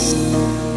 Deus.